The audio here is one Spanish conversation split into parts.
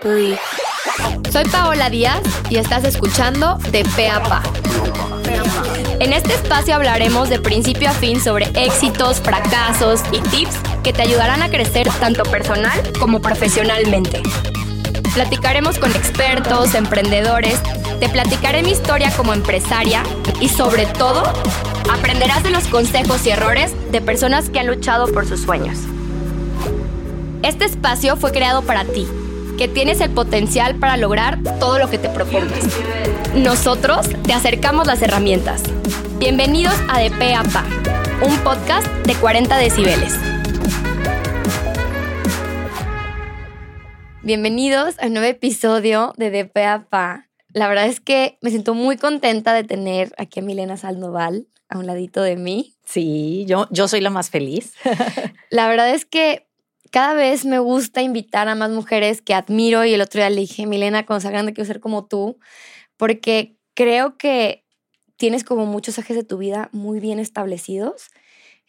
Soy Paola Díaz y estás escuchando De Pe a Pa. En este espacio hablaremos de principio a fin sobre éxitos, fracasos y tips que te ayudarán a crecer tanto personal como profesionalmente. Platicaremos con expertos, emprendedores, te platicaré mi historia como empresaria y sobre todo aprenderás de los consejos y errores de personas que han luchado por sus sueños. Este espacio fue creado para ti, que tienes el potencial para lograr todo lo que te propongas. Nosotros te acercamos las herramientas. Bienvenidos a De Pe a Pa, un podcast de 40 decibeles. Bienvenidos a un nuevo episodio de De Pe a Pa. La verdad es que me siento muy contenta de tener aquí a Milena Salnoval a un ladito de mí. Sí, yo, yo soy la más feliz. la verdad es que cada vez me gusta invitar a más mujeres que admiro y el otro día le dije, Milena, cuando sea grande quiero ser como tú, porque creo que tienes como muchos ejes de tu vida muy bien establecidos.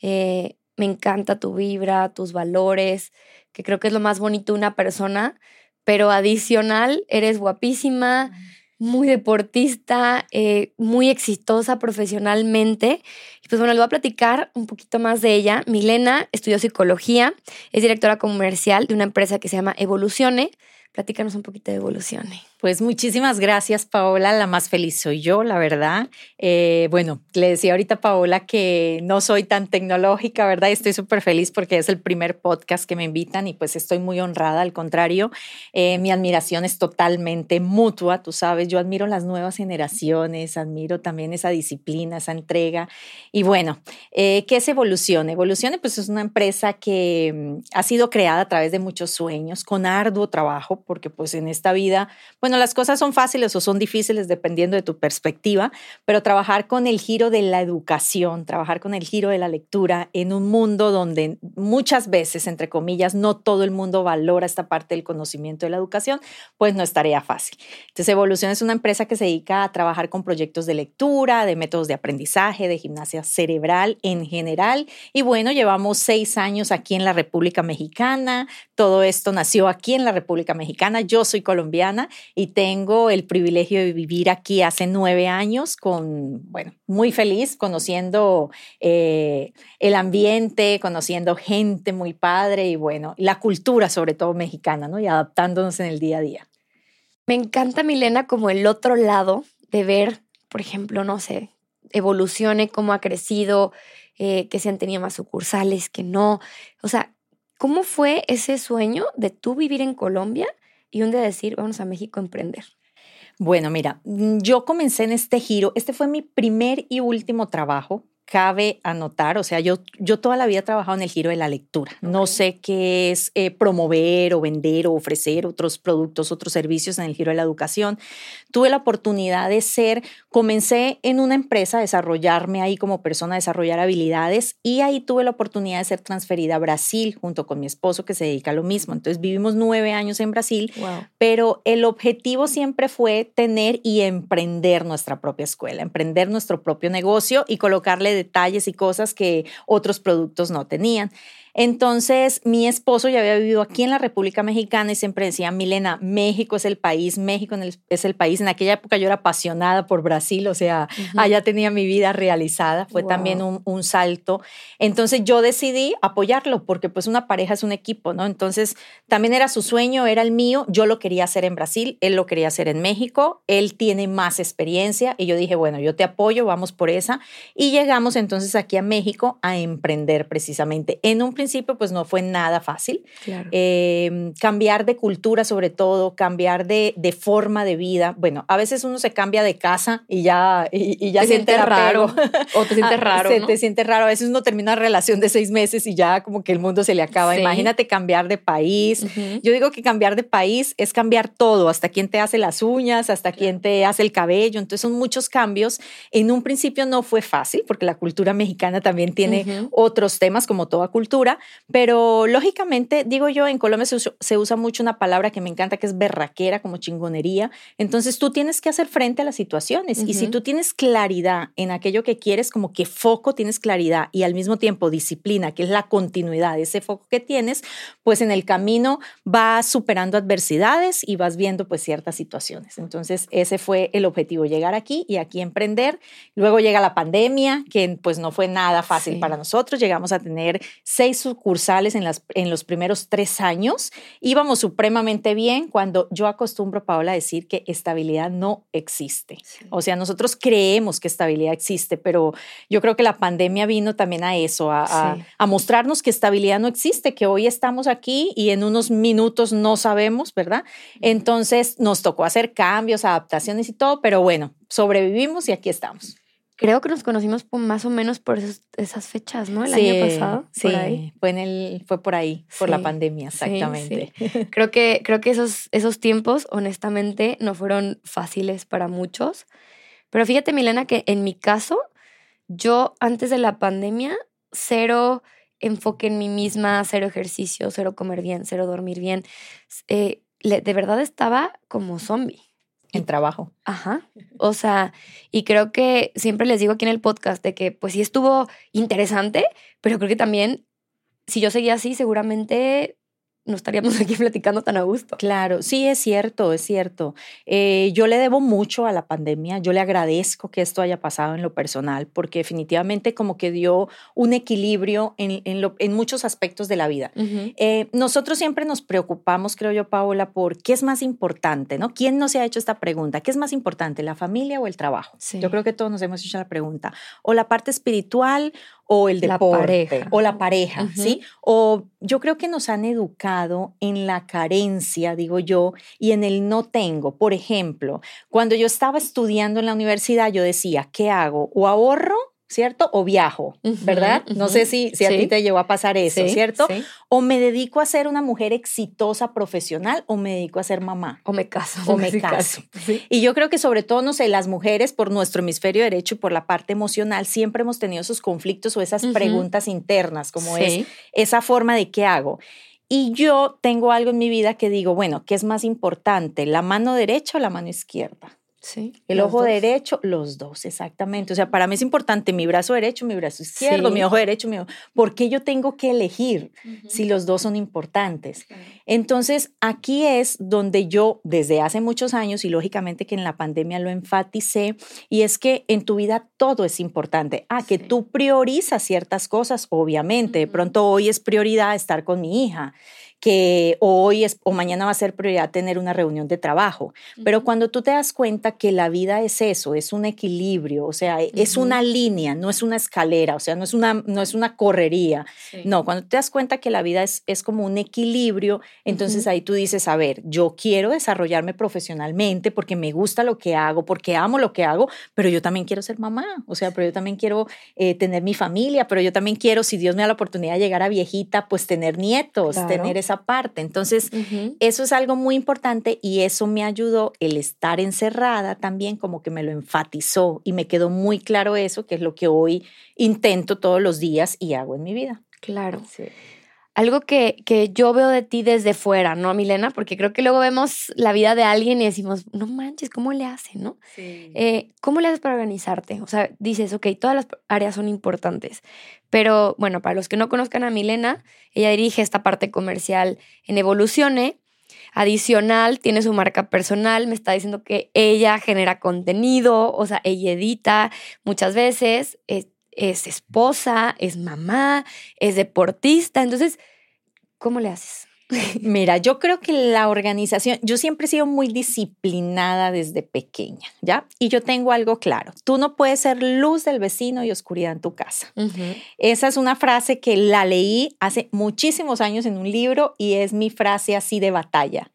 Eh, me encanta tu vibra, tus valores, que creo que es lo más bonito de una persona, pero adicional, eres guapísima, muy deportista, eh, muy exitosa profesionalmente. Y pues bueno, le voy a platicar un poquito más de ella. Milena estudió psicología, es directora comercial de una empresa que se llama Evolucione. Platícanos un poquito de Evolucione. Pues muchísimas gracias, Paola. La más feliz soy yo, la verdad. Eh, bueno, le decía ahorita a Paola que no soy tan tecnológica, ¿verdad? estoy súper feliz porque es el primer podcast que me invitan y pues estoy muy honrada. Al contrario, eh, mi admiración es totalmente mutua, tú sabes. Yo admiro las nuevas generaciones, admiro también esa disciplina, esa entrega. Y bueno, eh, ¿qué es Evolución? Evolución pues es una empresa que mm, ha sido creada a través de muchos sueños, con arduo trabajo, porque pues en esta vida, bueno, las cosas son fáciles o son difíciles dependiendo de tu perspectiva, pero trabajar con el giro de la educación, trabajar con el giro de la lectura en un mundo donde muchas veces, entre comillas, no todo el mundo valora esta parte del conocimiento de la educación, pues no es tarea fácil. Entonces, Evolución es una empresa que se dedica a trabajar con proyectos de lectura, de métodos de aprendizaje, de gimnasia cerebral en general. Y bueno, llevamos seis años aquí en la República Mexicana. Todo esto nació aquí en la República Mexicana. Yo soy colombiana y tengo el privilegio de vivir aquí hace nueve años con, bueno, muy feliz conociendo eh, el ambiente, conociendo gente muy padre y bueno, la cultura sobre todo mexicana, ¿no? Y adaptándonos en el día a día. Me encanta, Milena, como el otro lado de ver, por ejemplo, no sé, evolucione, cómo ha crecido, eh, que se han tenido más sucursales, que no. O sea, ¿cómo fue ese sueño de tú vivir en Colombia y un día decir, vamos a México a emprender? Bueno, mira, yo comencé en este giro. Este fue mi primer y último trabajo cabe anotar, o sea, yo, yo toda la vida he trabajado en el giro de la lectura. No sé qué es eh, promover o vender o ofrecer otros productos, otros servicios en el giro de la educación. Tuve la oportunidad de ser, comencé en una empresa, a desarrollarme ahí como persona, a desarrollar habilidades y ahí tuve la oportunidad de ser transferida a Brasil junto con mi esposo que se dedica a lo mismo. Entonces vivimos nueve años en Brasil, pero el objetivo siempre fue tener y emprender nuestra propia escuela, emprender nuestro propio negocio y colocarle detalles y cosas que otros productos no tenían. Entonces, mi esposo ya había vivido aquí en la República Mexicana y siempre decía, Milena, México es el país, México es el país. En aquella época yo era apasionada por Brasil, o sea, allá tenía mi vida realizada, fue también un, un, salto. Entonces yo decidí apoyarlo porque pues una pareja es un equipo, ¿no? Entonces también era su sueño, era el mío, yo lo quería hacer en Brasil, él lo quería hacer en México, él tiene más experiencia y yo dije, bueno, yo te apoyo, vamos por esa. Y llegamos entonces aquí a México a emprender precisamente en un principio pues no fue nada fácil. Em, cambiar de cultura sobre todo, cambiar de, de, forma de vida. Bueno, a veces uno se cambia de casa y ya, y, ya se siente raro. O te siente ah, raro. Se te siente raro. A veces uno termina una relación de seis meses y ya como que el mundo se le acaba. Imagínate cambiar de país. Yo digo que cambiar de país es cambiar todo, hasta quién te hace las uñas, hasta quién te hace el cabello. Entonces son muchos cambios. En un principio no fue fácil porque la cultura mexicana también tiene otros temas como toda cultura pero lógicamente, digo yo, en Colombia se usa, mucho una palabra que me encanta, que es berraquera, como chingonería. Entonces tú tienes que hacer frente a las situaciones y si tú tienes claridad en aquello que quieres, como que foco, tienes claridad y al mismo tiempo disciplina, que es la continuidad de ese foco que tienes, pues en el camino vas superando adversidades y vas viendo pues ciertas situaciones. Entonces ese fue el objetivo, llegar aquí y aquí emprender. Luego llega la pandemia, que pues no fue nada fácil para nosotros. Llegamos a tener seis sucursales en, las, en los primeros tres años. Íbamos supremamente bien cuando yo acostumbro, Paola, a decir que estabilidad no existe. O sea, nosotros creemos que estabilidad existe, pero yo creo que la pandemia vino también a eso, a, a mostrarnos que estabilidad no existe, que hoy estamos aquí y en unos minutos no sabemos, ¿verdad? Entonces nos tocó hacer cambios, adaptaciones y todo, pero bueno, sobrevivimos y aquí estamos creo que nos conocimos más o menos por esas fechas, ¿no? El año pasado. Sí, ahí. Fue, en el, fue por ahí, por la pandemia, exactamente. creo que, creo que esos, esos tiempos, honestamente, no fueron fáciles para muchos. Pero fíjate, Milena, que en mi caso, yo antes de la pandemia, cero enfoque en mí misma, cero ejercicio, cero comer bien, cero dormir bien. Eh, de verdad estaba como zombie en trabajo. Ajá. O sea, y creo que siempre les digo aquí en el podcast de que pues sí estuvo interesante, pero creo que también si yo seguía así, seguramente no estaríamos aquí platicando tan a gusto. Claro, sí, es cierto, es cierto. Eh, yo le debo mucho a la pandemia, yo le agradezco que esto haya pasado en lo personal, porque definitivamente como que dio un equilibrio en, en, muchos aspectos de la vida. Eh, nosotros siempre nos preocupamos, creo yo, Paola, por qué es más importante, ¿no? ¿Quién nos ha hecho esta pregunta? ¿Qué es más importante, la familia o el trabajo? Yo creo que todos nos hemos hecho la pregunta. O la parte espiritual o el deporte o la pareja, ¿sí? O yo creo que nos han educado en la carencia, digo yo, y en el no tengo. Por ejemplo, cuando yo estaba estudiando en la universidad, yo decía, ¿qué hago? ¿O ahorro ¿cierto? O viajo, ¿verdad? No sé si, si a ti te llegó a pasar eso, ¿cierto? O me dedico a ser una mujer exitosa profesional o me dedico a ser mamá. O me caso. O me caso. Y yo creo que sobre todo, no sé, las mujeres por nuestro hemisferio derecho y por la parte emocional siempre hemos tenido esos conflictos o esas preguntas internas, como es esa forma de qué hago. Y yo tengo algo en mi vida que digo, bueno, ¿qué es más importante, la mano derecha o la mano izquierda? Sí. El ojo derecho, los dos, exactamente. O sea, para mí es importante mi brazo derecho, mi brazo izquierdo, mi ojo derecho, mi ojo. ¿Por qué yo tengo que elegir si los dos son importantes? Entonces, aquí es donde yo, desde hace muchos años, y lógicamente que en la pandemia lo enfaticé, y es que en tu vida todo es importante. Ah, que tú priorizas ciertas cosas, obviamente. De pronto hoy es prioridad estar con mi hija que hoy es, o mañana va a ser prioridad tener una reunión de trabajo. Pero cuando tú te das cuenta que la vida es eso, es un equilibrio, o sea, es una línea, no es una escalera, o sea, no es una, no es una correría. No, cuando te das cuenta que la vida es, es como un equilibrio, entonces ahí tú dices, a ver, yo quiero desarrollarme profesionalmente porque me gusta lo que hago, porque amo lo que hago, pero yo también quiero ser mamá, o sea, pero yo también quiero eh, tener mi familia, pero yo también quiero, si Dios me da la oportunidad de llegar a viejita, pues tener nietos, tener esa parte. Entonces, eso es algo muy importante y eso me ayudó el estar encerrada también como que me lo enfatizó y me quedó muy claro eso, que es lo que hoy intento todos los días y hago en mi vida. Claro. Sí algo que, que, yo veo de ti desde fuera, ¿no, Milena? Porque creo que luego vemos la vida de alguien y decimos, no manches, ¿cómo le hace, no? Eh, ¿Cómo le haces para organizarte? O sea, dices, ok, todas las áreas son importantes, pero bueno, para los que no conozcan a Milena, ella dirige esta parte comercial en Evolucione. Adicional, tiene su marca personal, me está diciendo que ella genera contenido, o sea, ella edita muchas veces. Eh, es esposa, es mamá, es deportista. Entonces, ¿cómo le haces? Mira, yo creo que la organización, yo siempre he sido muy disciplinada desde pequeña, ¿ya? Y yo tengo algo claro, tú no puedes ser luz del vecino y oscuridad en tu casa. Esa es una frase que la leí hace muchísimos años en un libro y es mi frase así de batalla.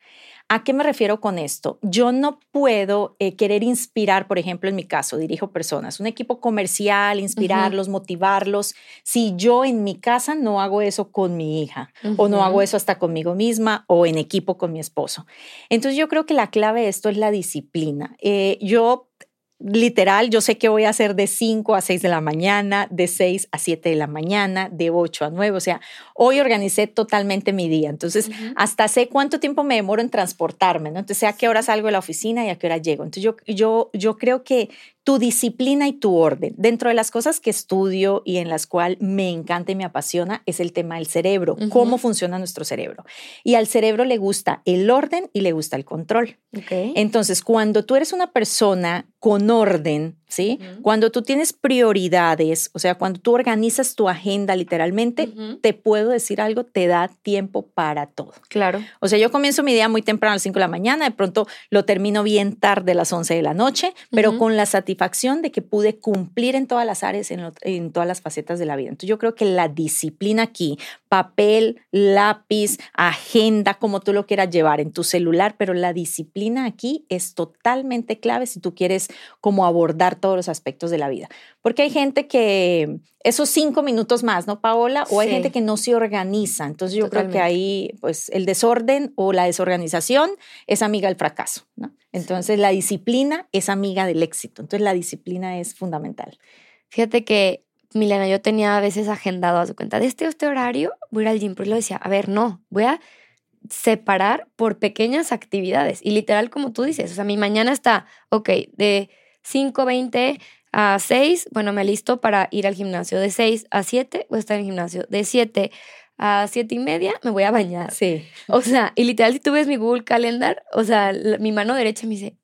¿A qué me refiero con esto? Yo no puedo eh, querer inspirar, por ejemplo, en mi caso, dirijo personas, un equipo comercial, inspirarlos, motivarlos, si yo en mi casa no hago eso con mi hija o no hago eso hasta conmigo misma o en equipo con mi esposo. Entonces yo creo que la clave de esto es la disciplina. Eh, yo literal, yo sé que voy a hacer de 5 a 6 de la mañana, de 6 a 7 de la mañana, de 8 a 9. O sea, hoy organicé totalmente mi día. Entonces, hasta sé cuánto tiempo me demoro en transportarme, ¿no? Entonces, sé a qué hora salgo de la oficina y a qué hora llego. Entonces, yo, yo, yo creo que tu disciplina y tu orden. Dentro de las cosas que estudio y en las cuales me encanta y me apasiona es el tema del cerebro, cómo funciona nuestro cerebro. Y al cerebro le gusta el orden y le gusta el control. Entonces, cuando tú eres una persona con orden, ¿sí? Cuando tú tienes prioridades, o sea, cuando tú organizas tu agenda literalmente, te puedo decir algo, te da tiempo para todo. Claro. O sea, yo comienzo mi día muy temprano a las 5 de la mañana, de pronto lo termino bien tarde a las 11 de la noche, pero con la satisfacción de que pude cumplir en todas las áreas, en, en todas las facetas de la vida. Entonces, yo creo que la disciplina aquí, papel, lápiz, agenda, como tú lo quieras llevar en tu celular, pero la disciplina aquí es totalmente clave si tú quieres como abordar todos los aspectos de la vida. Porque hay gente que esos cinco minutos más, ¿no, Paola? O hay gente que no se organiza. Entonces yo creo que ahí, pues, el desorden o la desorganización es amiga del fracaso, ¿no? Entonces la disciplina es amiga del éxito. Entonces la disciplina es fundamental. Fíjate que Milena, yo tenía a veces agendado a su cuenta de este, este horario, voy a ir al gym, pero lo decía, a ver, no, voy a separar por pequeñas actividades. Y literal, como tú dices, o sea, mi mañana está, ok, de 5.20 a 6, bueno, me listo para ir al gimnasio. De 6 a 7 voy a estar en el gimnasio. De 7 a 7 y media me voy a bañar. Sí. O sea, y literal, si tú ves mi Google Calendar, o sea, mi mano derecha me dice,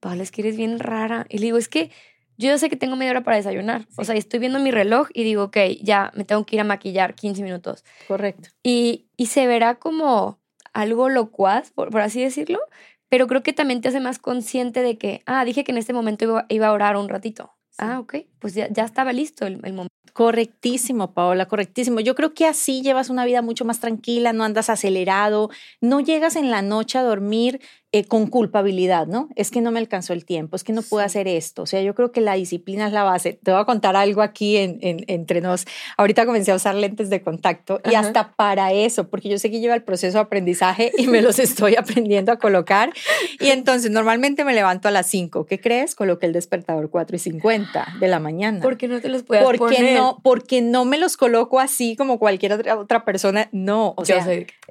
Paula, es que eres bien rara. Y le digo, es que yo sé que tengo media hora para desayunar. O sea, estoy viendo mi reloj y digo, ok, ya me tengo que ir a maquillar 15 minutos. Correcto. Y, y se verá como algo locuaz, por, por así decirlo, pero creo que también te hace más consciente de que, ah, dije que en este momento iba, iba a orar un ratito. Ah, ok, pues ya, ya estaba listo el, el, momento. Correctísimo, Paola, correctísimo. Yo creo que así llevas una vida mucho más tranquila, no andas acelerado, no llegas en la noche a dormir eh, con culpabilidad, ¿no? Es que no me alcanzó el tiempo, es que no puedo hacer esto. O sea, yo creo que la disciplina es la base. Te voy a contar algo aquí en, entre nos. Ahorita comencé a usar lentes de contacto y hasta para eso, porque yo sé que lleva el proceso de aprendizaje y me los estoy aprendiendo a colocar. Y entonces, normalmente me levanto a las 5. ¿Qué crees? Coloqué el despertador 4 y 50 de la mañana. ¿Por qué no te los puedes porque poner? No, porque no me los coloco así como cualquier otra, otra persona. No, o sea,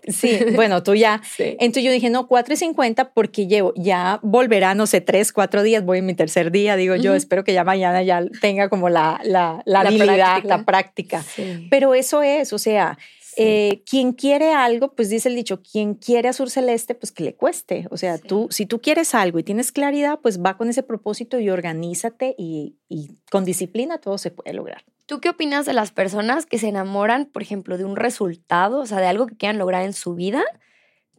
sí, bueno, tú ya. Entonces yo dije, no, 4 y 50 porque llevo, ya volverá, no sé, tres, cuatro días, voy en mi tercer día, digo yo, espero que ya mañana ya tenga como la, la, la, habilidad, práctica. la práctica. Pero eso es, o sea, eh, quien quiere algo, pues dice el dicho, quien quiere azul celeste, pues que le cueste. O sea, tú, si tú quieres algo y tienes claridad, pues va con ese propósito y organízate y, y con disciplina todo se puede lograr. ¿Tú qué opinas de las personas que se enamoran, por ejemplo, de un resultado, o sea, de algo que quieran lograr en su vida,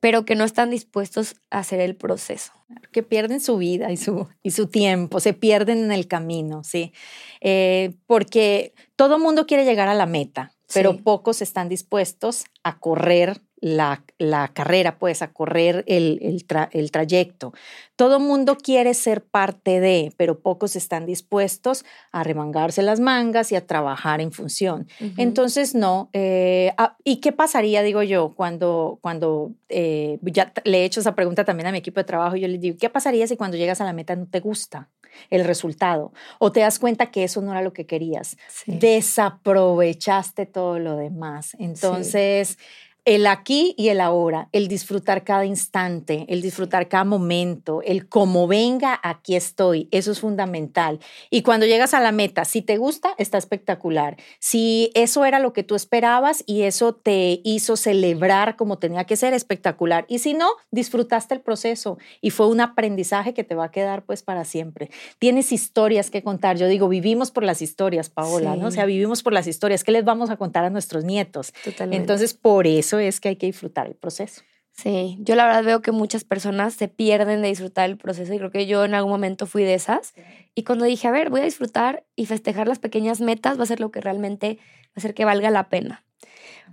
pero que no están dispuestos a hacer el proceso? Que pierden su vida y su, y su tiempo, se pierden en el camino, ¿sí? Eh, porque todo mundo quiere llegar a la meta, pero sí. pocos están dispuestos a correr la, la, carrera, pues, a correr el, el, tra, el trayecto. Todo mundo quiere ser parte de, pero pocos están dispuestos a remangarse las mangas y a trabajar en función. Uh -huh. Entonces, no. Eh, ah, ¿Y qué pasaría, digo yo, cuando, cuando eh, ya le he hecho esa pregunta también a mi equipo de trabajo? Yo les digo, ¿qué pasaría si cuando llegas a la meta no te gusta el resultado? O te das cuenta que eso no era lo que querías. Sí. Desaprovechaste todo lo demás. Entonces... Sí el aquí y el ahora, el disfrutar cada instante, el disfrutar cada momento, el como venga, aquí estoy, eso es fundamental. Y cuando llegas a la meta, si te gusta, está espectacular. Si eso era lo que tú esperabas y eso te hizo celebrar como tenía que ser, espectacular. Y si no, disfrutaste el proceso y fue un aprendizaje que te va a quedar pues para siempre. Tienes historias que contar. Yo digo, vivimos por las historias, Paola, sí. ¿no? O sea, vivimos por las historias. ¿Qué les vamos a contar a nuestros nietos? Totalmente. Entonces, por eso es que hay que disfrutar el proceso. Sí, yo la verdad veo que muchas personas se pierden de disfrutar el proceso y creo que yo en algún momento fui de esas. Y cuando dije, a ver, voy a disfrutar y festejar las pequeñas metas va a ser lo que realmente va a hacer que valga la pena.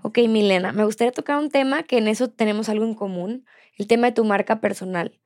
Ok, Milena, me gustaría tocar un tema que en eso tenemos algo en común, el tema de tu marca personal.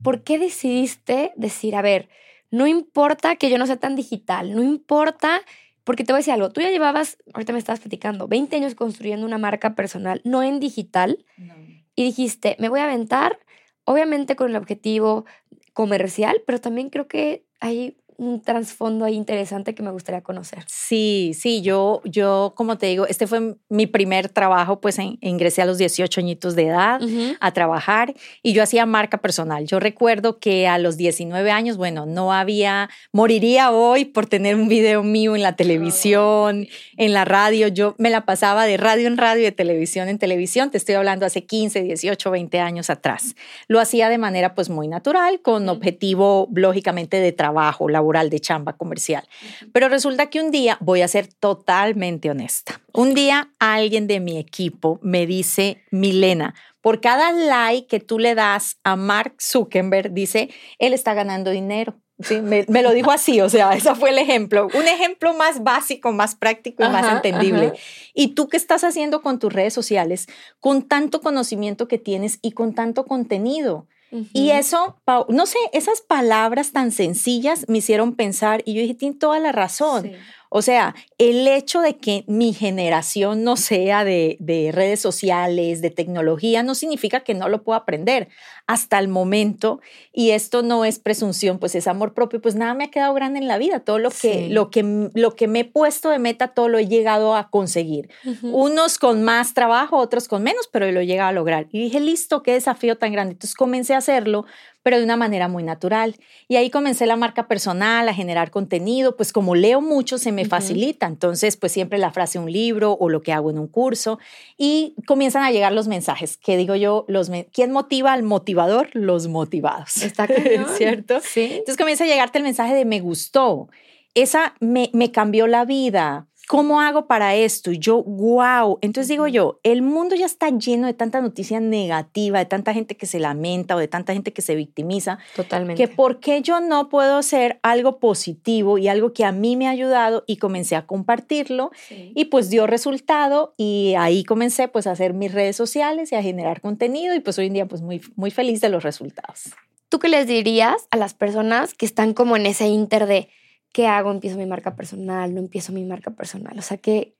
¿Por qué decidiste decir, a ver, no importa que yo no sea tan digital, no importa porque te voy a decir algo, tú ya llevabas, ahorita me estabas platicando, 20 años construyendo una marca personal, no en digital, no. y dijiste, me voy a aventar, obviamente con el objetivo comercial, pero también creo que hay un trasfondo ahí interesante que me gustaría conocer. Sí, sí, yo, yo, como te digo, este fue mi primer trabajo, pues ingresé a los 18 añitos de edad a trabajar y yo hacía marca personal. Yo recuerdo que a los 19 años, bueno, no había, moriría hoy por tener un video mío en la televisión, en la radio. Yo me la pasaba de radio en radio, de televisión en televisión. Te estoy hablando hace 15, 18, 20 años atrás. Lo hacía de manera pues muy natural, con objetivo lógicamente de trabajo, laboral, de chamba comercial. Pero resulta que un día, voy a ser totalmente honesta, un día alguien de mi equipo me dice, Milena, por cada like que tú le das a Mark Zuckerberg, dice, él está ganando dinero. Sí, me, lo dijo así, o sea, ese fue el ejemplo. Un ejemplo más básico, más práctico y más entendible. ¿Y tú qué estás haciendo con tus redes sociales, con tanto conocimiento que tienes y con tanto contenido? Y eso, no sé, esas palabras tan sencillas me hicieron pensar y yo dije, tiene toda la razón. O sea, el hecho de que mi generación no sea de, redes sociales, de tecnología, no significa que no lo pueda aprender hasta el momento. Y esto no es presunción, pues es amor propio. Pues nada me ha quedado grande en la vida. Todo lo que, lo que, lo que me he puesto de meta, todo lo he llegado a conseguir. Unos con más trabajo, otros con menos, pero lo he llegado a lograr. Y dije, listo, qué desafío tan grande. Entonces comencé a hacerlo pero de una manera muy natural. Y ahí comencé la marca personal, a generar contenido, pues como leo mucho se me facilita, entonces pues siempre la frase un libro o lo que hago en un curso y comienzan a llegar los mensajes, que digo yo, los ¿quién motiva al motivador? Los motivados. Está ¿cierto? Sí. Entonces comienza a llegarte el mensaje de me gustó. Esa me, me cambió la vida ¿Cómo hago para esto? Y yo, wow. Entonces digo yo, el mundo ya está lleno de tanta noticia negativa, de tanta gente que se lamenta o de tanta gente que se victimiza. Totalmente. Que por qué yo no puedo hacer algo positivo y algo que a mí me ha ayudado y comencé a compartirlo y pues dio resultado y ahí comencé pues a hacer mis redes sociales y a generar contenido y pues hoy en día pues muy, muy feliz de los resultados. ¿Tú qué les dirías a las personas que están como en ese inter de ¿qué hago? ¿Empiezo mi marca personal? ¿No empiezo mi marca personal? O sea, ¿qué,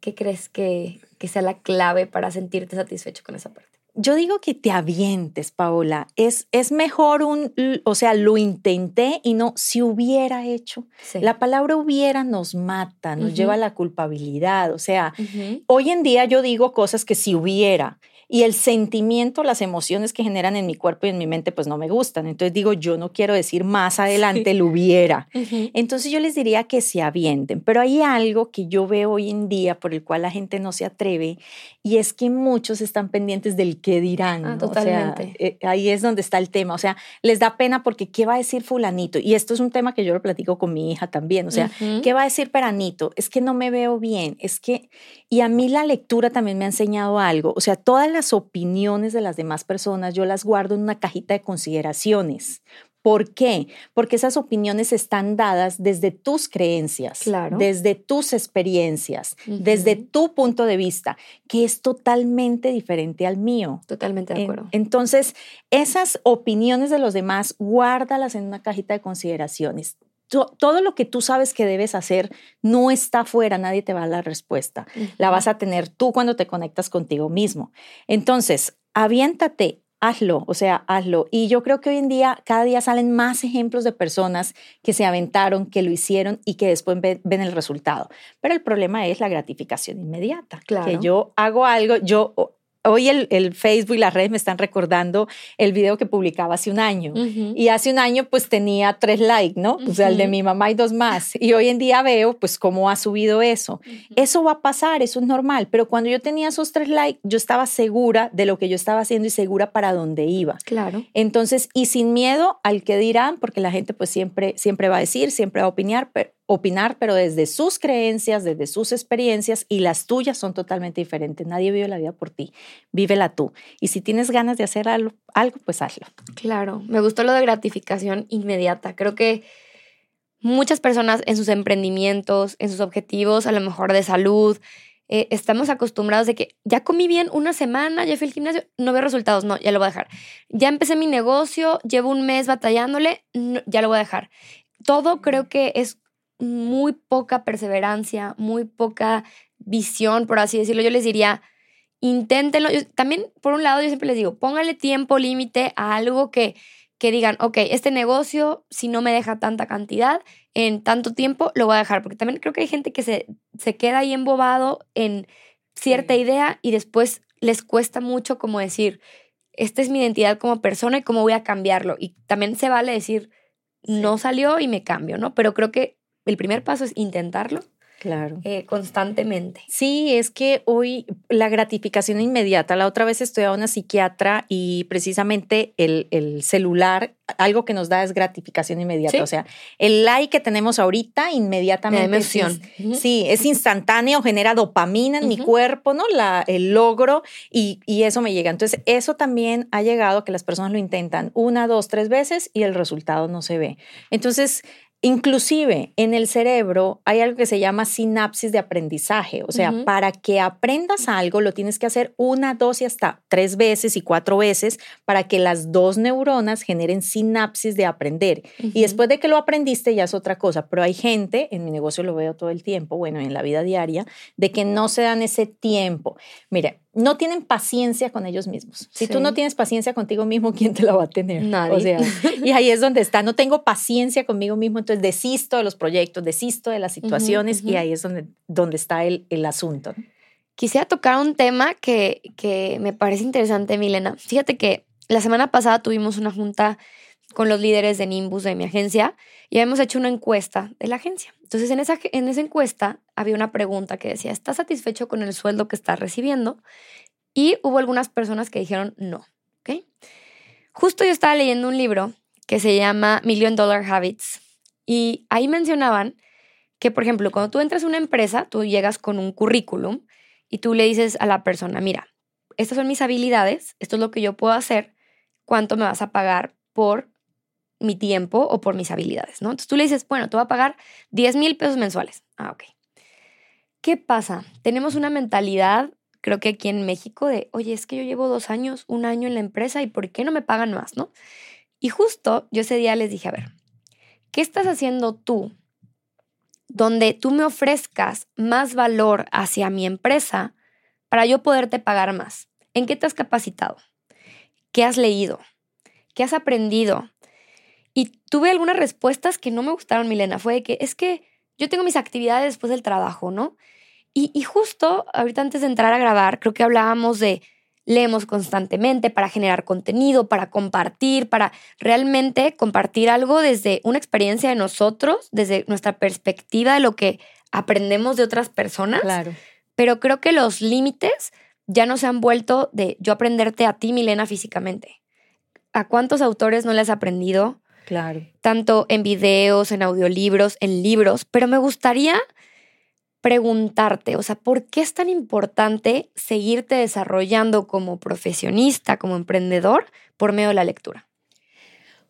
qué crees que, que sea la clave para sentirte satisfecho con esa parte? Yo digo que te avientes, Paola. Es, es mejor un, o sea, lo intenté y no, si hubiera hecho. La palabra hubiera nos mata, nos lleva a la culpabilidad. O sea, hoy en día yo digo cosas que si hubiera y el sentimiento, las emociones que generan en mi cuerpo y en mi mente, pues no me gustan. Entonces digo, yo no quiero decir más adelante lo hubiera. Entonces yo les diría que se avienten, pero hay algo que yo veo hoy en día por el cual la gente no se atreve y es que muchos están pendientes del qué dirán. Ah, totalmente. Eh, ahí es donde está el tema. O sea, les da pena porque ¿qué va a decir fulanito? Y esto es un tema que yo lo platico con mi hija también. O sea, ¿qué va a decir peranito? Es que no me veo bien. Es que, y a mí la lectura también me ha enseñado algo. O sea, todas las las opiniones de las demás personas yo las guardo en una cajita de consideraciones. ¿Por qué? Porque esas opiniones están dadas desde tus creencias, desde tus experiencias, desde tu punto de vista, que es totalmente diferente al mío. Totalmente de acuerdo. Entonces, esas opiniones de los demás, guárdalas en una cajita de consideraciones todo lo que tú sabes que debes hacer no está afuera, nadie te va a dar la respuesta. La vas a tener tú cuando te conectas contigo mismo. Entonces, aviéntate, hazlo, o sea, hazlo. Y yo creo que hoy en día, cada día salen más ejemplos de personas que se aventaron, que lo hicieron y que después ven, el resultado. Pero el problema es la gratificación inmediata. Claro. Que yo hago algo, yo hoy el, Facebook y las redes me están recordando el video que publicaba hace un año. Y hace un año pues tenía tres likes, ¿no? O sea, el de mi mamá y dos más. Y hoy en día veo pues cómo ha subido eso. Eso va a pasar, eso es normal. Pero cuando yo tenía esos tres likes, yo estaba segura de lo que yo estaba haciendo y segura para dónde iba. Claro. Entonces, y sin miedo al que dirán, porque la gente pues siempre, siempre va a decir, siempre va a opinar, pero, opinar, pero desde sus creencias, desde sus experiencias y las tuyas son totalmente diferentes. Nadie vive la vida por ti, vívela tú. Y si tienes ganas de hacer algo, pues hazlo. Claro, me gustó lo de gratificación inmediata. Creo que muchas personas en sus emprendimientos, en sus objetivos, a lo mejor de salud, eh, estamos acostumbrados de que ya comí bien una semana, ya fui al gimnasio, no veo resultados, no, ya lo voy a dejar. Ya empecé mi negocio, llevo un mes batallándole, ya lo voy a dejar. Todo creo que es muy poca perseverancia, muy poca visión, por así decirlo. Yo les diría, inténtenlo. también, por un lado, yo siempre les digo, póngale tiempo límite a algo que, que digan, ok, este negocio, si no me deja tanta cantidad en tanto tiempo, lo voy a dejar. Porque también creo que hay gente que se, se queda ahí embobado en cierta idea y después les cuesta mucho como decir, esta es mi identidad como persona y cómo voy a cambiarlo. Y también se vale decir, no salió y me cambio, ¿no? Pero creo que el primer paso es intentarlo Claro. eh, constantemente. Sí, es que hoy la gratificación inmediata, la otra vez estudiaba una psiquiatra y precisamente el, el celular, algo que nos da es gratificación inmediata. Sí. O sea, el like que tenemos ahorita inmediatamente. Es emoción. Ujú. Sí, es instantáneo, genera dopamina en mi cuerpo, ¿no? La, el logro y, y eso me llega. Entonces, eso también ha llegado a que las personas lo intentan una, dos, tres veces y el resultado no se ve. Entonces, Inclusive en el cerebro hay algo que se llama sinapsis de aprendizaje. O sea, para que aprendas algo lo tienes que hacer una, dos y hasta tres veces y cuatro veces para que las dos neuronas generen sinapsis de aprender. Y después de que lo aprendiste ya es otra cosa. Pero hay gente, en mi negocio lo veo todo el tiempo, bueno, en la vida diaria, de que no se dan ese tiempo. Mire, no tienen paciencia con ellos mismos. Si tú no tienes paciencia contigo mismo, ¿quién te la va a tener? Nadie. O sea, y ahí es donde está, no tengo paciencia conmigo mismo, entonces desisto de los proyectos, desisto de las situaciones y ahí es donde, donde está el, el asunto. Quisiera tocar un tema que, que me parece interesante, Milena. Fíjate que la semana pasada tuvimos una junta con los líderes de Nimbus de mi agencia y habíamos hecho una encuesta de la agencia. Entonces, en esa, en esa encuesta había una pregunta que decía, ¿estás satisfecho con el sueldo que estás recibiendo? Y hubo algunas personas que dijeron no. ¿ok? Justo yo estaba leyendo un libro que se llama Million Dollar Habits y ahí mencionaban que, por ejemplo, cuando tú entras a una empresa, tú llegas con un currículum y tú le dices a la persona, mira, estas son mis habilidades, esto es lo que yo puedo hacer, ¿cuánto me vas a pagar por mi tiempo o por mis habilidades? ¿no? Entonces tú le dices, bueno, te voy a pagar 10 mil pesos mensuales. Ah, ok. ¿Qué pasa? Tenemos una mentalidad, creo que aquí en México, de, oye, es que yo llevo dos años, un año en la empresa y ¿por qué no me pagan más? ¿no? Y justo yo ese día les dije, a ver, ¿qué estás haciendo tú donde tú me ofrezcas más valor hacia mi empresa para yo poderte pagar más? ¿En qué te has capacitado? ¿Qué has leído? ¿Qué has aprendido? Y tuve algunas respuestas que no me gustaron, Milena. Fue de que es que yo tengo mis actividades después del trabajo, ¿no? Y, y justo ahorita antes de entrar a grabar, creo que hablábamos de leemos constantemente para generar contenido, para compartir, para realmente compartir algo desde una experiencia de nosotros, desde nuestra perspectiva de lo que aprendemos de otras personas. Claro. Pero creo que los límites ya no se han vuelto de yo aprenderte a ti, Milena, físicamente. ¿A cuántos autores no les has aprendido? Claro. Tanto en videos, en audiolibros, en libros, pero me gustaría preguntarte, o sea, ¿por qué es tan importante seguirte desarrollando como profesionista, como emprendedor, por medio de la lectura?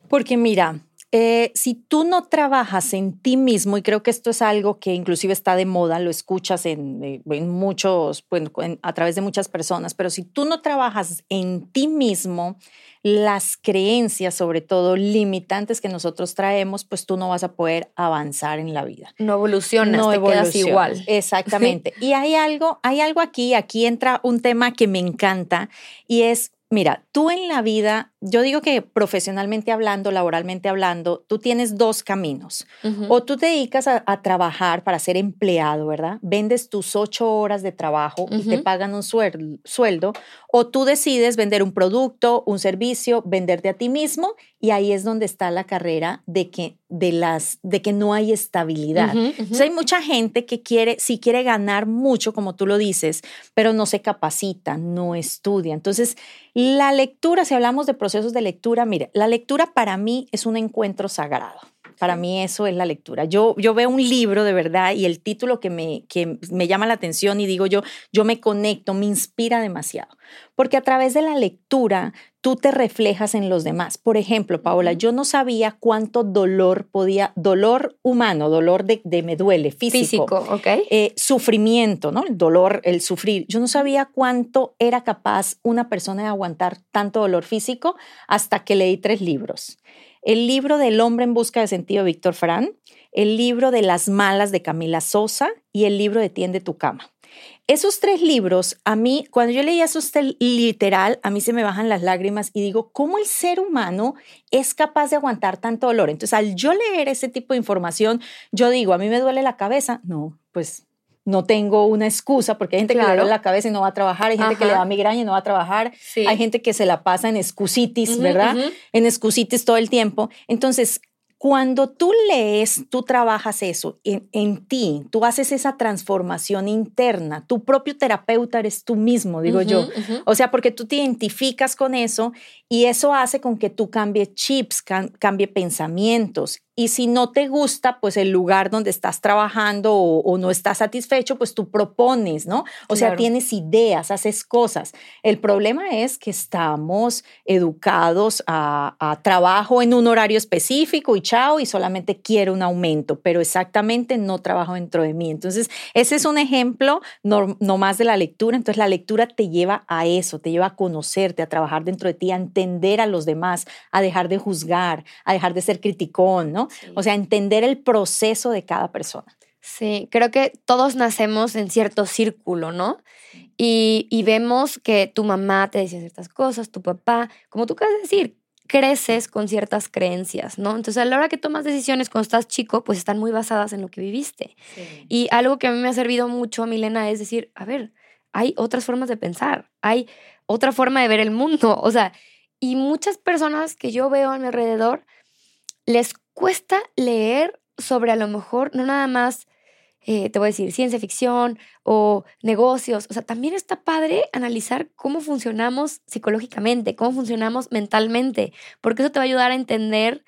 Porque mira, eh, si tú no trabajas en ti mismo, y creo que esto es algo que inclusive está de moda, lo escuchas en, eh, en muchos, bueno, en- a través de muchas personas, pero si tú no trabajas en ti mismo, las creencias, sobre todo limitantes que nosotros traemos, pues tú no vas a poder avanzar en la vida. No evolucionas, no te quedas evolucionas. igual. Exactamente. y hay algo, hay algo aquí, aquí entra un tema que me encanta y es, mira, tú en la vida, yo digo que profesionalmente hablando, laboralmente hablando, tú tienes dos caminos. O tú te dedicas a, a trabajar para ser empleado, ¿verdad? Vendes tus ocho horas de trabajo y te pagan un suel- sueldo, o tú decides vender un producto, un servicio, venderte a ti mismo, y ahí es donde está la carrera de que, de las, de que no hay estabilidad. Entonces, hay mucha gente que quiere, sí quiere ganar mucho, como tú lo dices, pero no se capacita, no estudia. Entonces, la lectura, si hablamos de procesos de lectura, mire, la lectura para mí es un encuentro sagrado. Para mí eso es la lectura. Yo, yo veo un libro de verdad y el título que me, que me llama la atención y digo yo, yo me conecto, me inspira demasiado. Porque a través de la lectura tú te reflejas en los demás. Por ejemplo, Paola, yo no sabía cuánto dolor podía, dolor humano, dolor de, de me duele, físico, Físico, ¿ok? eh, sufrimiento, ¿no? El dolor, el sufrir. Yo no sabía cuánto era capaz una persona de aguantar tanto dolor físico hasta que leí tres libros. El libro del hombre en busca de sentido de Víctor Fran, el libro de las malas de Camila Sosa y el libro de Tiende tu cama. Esos tres libros, a mí, cuando yo leía esos literal, a mí se me bajan las lágrimas y digo, ¿cómo el ser humano es capaz de aguantar tanto dolor? Entonces, al yo leer ese tipo de información, yo digo, ¿a mí me duele la cabeza? No, pues no tengo una excusa, porque hay gente que le duele la cabeza y no va a trabajar, hay gente que le da migraña y no va a trabajar, hay gente que se la pasa en excusitis, ¿verdad? En excusitis todo el tiempo. Entonces, cuando tú lees, tú trabajas eso en, ti, tú haces esa transformación interna, tu propio terapeuta eres tú mismo, digo yo. O sea, porque tú te identificas con eso y eso hace con que tú cambies chips, cambie pensamientos y si no te gusta, pues el lugar donde estás trabajando o, no estás satisfecho, pues tú propones, ¿no? O sea, tienes ideas, haces cosas. El problema es que estamos educados a, trabajo en un horario específico y chao, y solamente quiero un aumento, pero exactamente no trabajo dentro de mí. Entonces, ese es un ejemplo no, no más de la lectura. Entonces, la lectura te lleva a eso, te lleva a conocerte, a trabajar dentro de ti, a entender a los demás, a dejar de juzgar, a dejar de ser criticón, ¿no? O sea, entender el proceso de cada persona. Sí, creo que todos nacemos en cierto círculo, ¿no? Y, vemos que tu mamá te decía ciertas cosas, tu papá, como tú de decir, creces con ciertas creencias, ¿no? Entonces, a la hora que tomas decisiones cuando estás chico, pues están muy basadas en lo que viviste. Y algo que a mí me ha servido mucho, Milena, es decir, a ver, hay otras formas de pensar, hay otra forma de ver el mundo, o sea, y muchas personas que yo veo a mi alrededor les cuesta leer sobre a lo mejor, no nada más, eh, te voy a decir, ciencia ficción o negocios. O sea, también está padre analizar cómo funcionamos psicológicamente, cómo funcionamos mentalmente, porque eso te va a ayudar a entender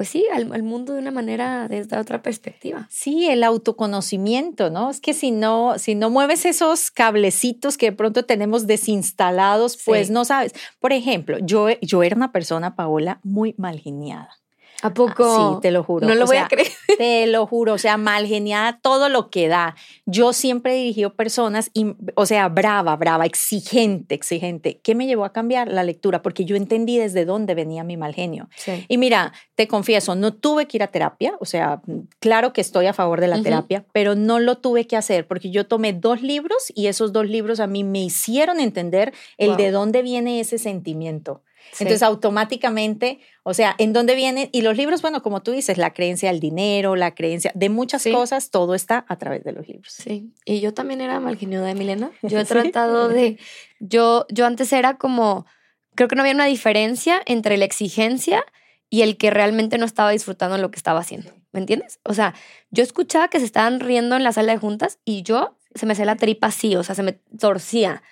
pues sí, al, mundo de una manera, desde otra perspectiva. Sí, el autoconocimiento, ¿no? Es que si no, si no mueves esos cablecitos que de pronto tenemos desinstalados, pues no sabes. Por ejemplo, yo, yo era una persona, Paola, muy mal geniada. ¿A ah, poco? sí, te lo juro. No lo voy a creer. Te lo juro, o sea, mal geniada todo lo que da. Yo siempre he dirigido personas, y, o sea, brava, brava, exigente, exigente. ¿Qué me llevó a cambiar la lectura? Porque yo entendí desde dónde venía mi mal genio. Y mira, te confieso, no tuve que ir a terapia, o sea, claro que estoy a favor de la terapia, pero no lo tuve que hacer porque yo tomé dos libros y esos dos libros a mí me hicieron entender el de dónde viene ese sentimiento. Entonces, automáticamente, o sea, ¿en dónde vienen? Y los libros, bueno, como tú dices, la creencia del dinero, la creencia de muchas cosas, todo está a través de los libros. Sí, y yo también era malgenio de Milena. Yo he tratado de, yo, yo antes era como, creo que no había una diferencia entre la exigencia y el que realmente no estaba disfrutando lo que estaba haciendo. ¿Me entiendes? O sea, yo escuchaba que se estaban riendo en la sala de juntas y yo se me hacía la tripa así, o sea, se me torcía.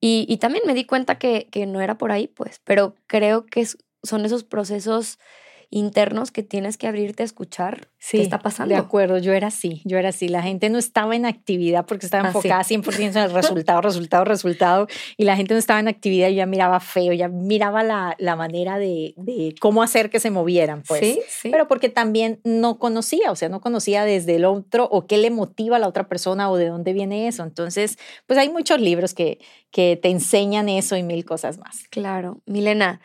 Y, y, también me di cuenta que, que, no era por ahí, pues, pero creo que son esos procesos internos que tienes que abrirte a escuchar qué está pasando. De acuerdo, yo era así, yo era así. La gente no estaba en actividad porque estaba ah, enfocada 100% en el resultado, resultado, resultado, y la gente no estaba en actividad y ya miraba feo, ya miraba la, la manera de, de, cómo hacer que se movieran, pues. Sí, sí. Pero porque también no conocía, o sea, no conocía desde el otro o qué le motiva a la otra persona o de dónde viene eso. Entonces, pues hay muchos libros que, que te enseñan eso y mil cosas más. Claro. Milena,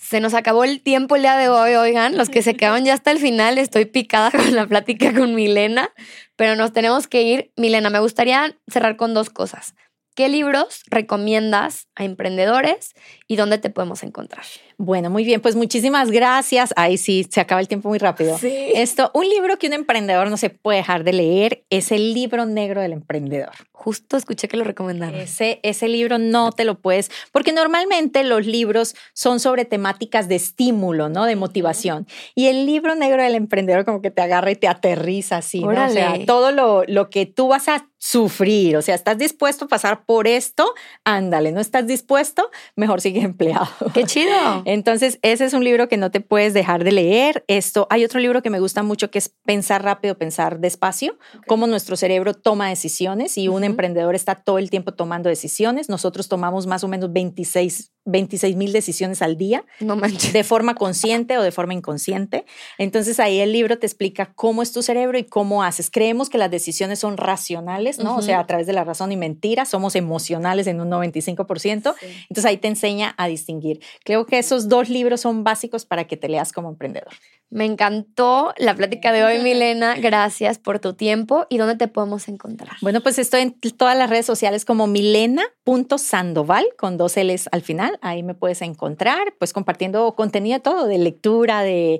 se nos acabó el tiempo el día de hoy, oigan, los que se quedaron ya hasta el final, estoy picada con la plática con Milena, pero nos tenemos que ir. Milena, me gustaría cerrar con dos cosas. ¿Qué libros recomiendas a emprendedores y dónde te podemos encontrar? Bueno, muy bien, pues muchísimas gracias. Ahí sí, se acaba el tiempo muy rápido. Sí. Esto, un libro que un emprendedor no se puede dejar de leer es el libro negro del emprendedor. Justo escuché que lo recomendaron. Ese, ese libro no te lo puedes, porque normalmente los libros son sobre temáticas de estímulo, ¿no? De motivación. Y el libro negro del emprendedor como que te agarra y te aterriza así, ¿no? O sea, todo lo, lo que tú vas a sufrir, o sea, estás dispuesto a pasar por esto, ándale, no estás dispuesto, mejor sigue empleado. Qué chido. Entonces, ese es un libro que no te puedes dejar de leer. Esto, hay otro libro que me gusta mucho que es Pensar rápido, pensar despacio, cómo nuestro cerebro toma decisiones y un emprendedor está todo el tiempo tomando decisiones. Nosotros tomamos más o menos 26 26 mil decisiones al día, no de forma consciente o de forma inconsciente. Entonces ahí el libro te explica cómo es tu cerebro y cómo haces. Creemos que las decisiones son racionales, ¿no? O sea, a través de la razón y mentira, somos emocionales en un 95%. Entonces ahí te enseña a distinguir. Creo que esos dos libros son básicos para que te leas como emprendedor. Me encantó la plática de hoy, Milena. Gracias por tu tiempo. ¿Y dónde te podemos encontrar? Bueno, pues estoy en todas las redes sociales como milena.sandoval con dos L's al final. Ahí me puedes encontrar, pues compartiendo contenido todo, de lectura, de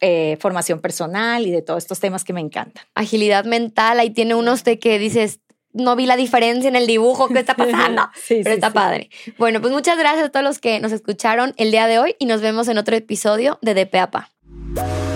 eh, formación personal y de todos estos temas que me encantan. Agilidad mental, ahí tiene unos de que dices, no vi la diferencia en el dibujo, ¿qué está pasando? sí, Pero está padre. Bueno, pues muchas gracias a todos los que nos escucharon el día de hoy y nos vemos en otro episodio de Bye.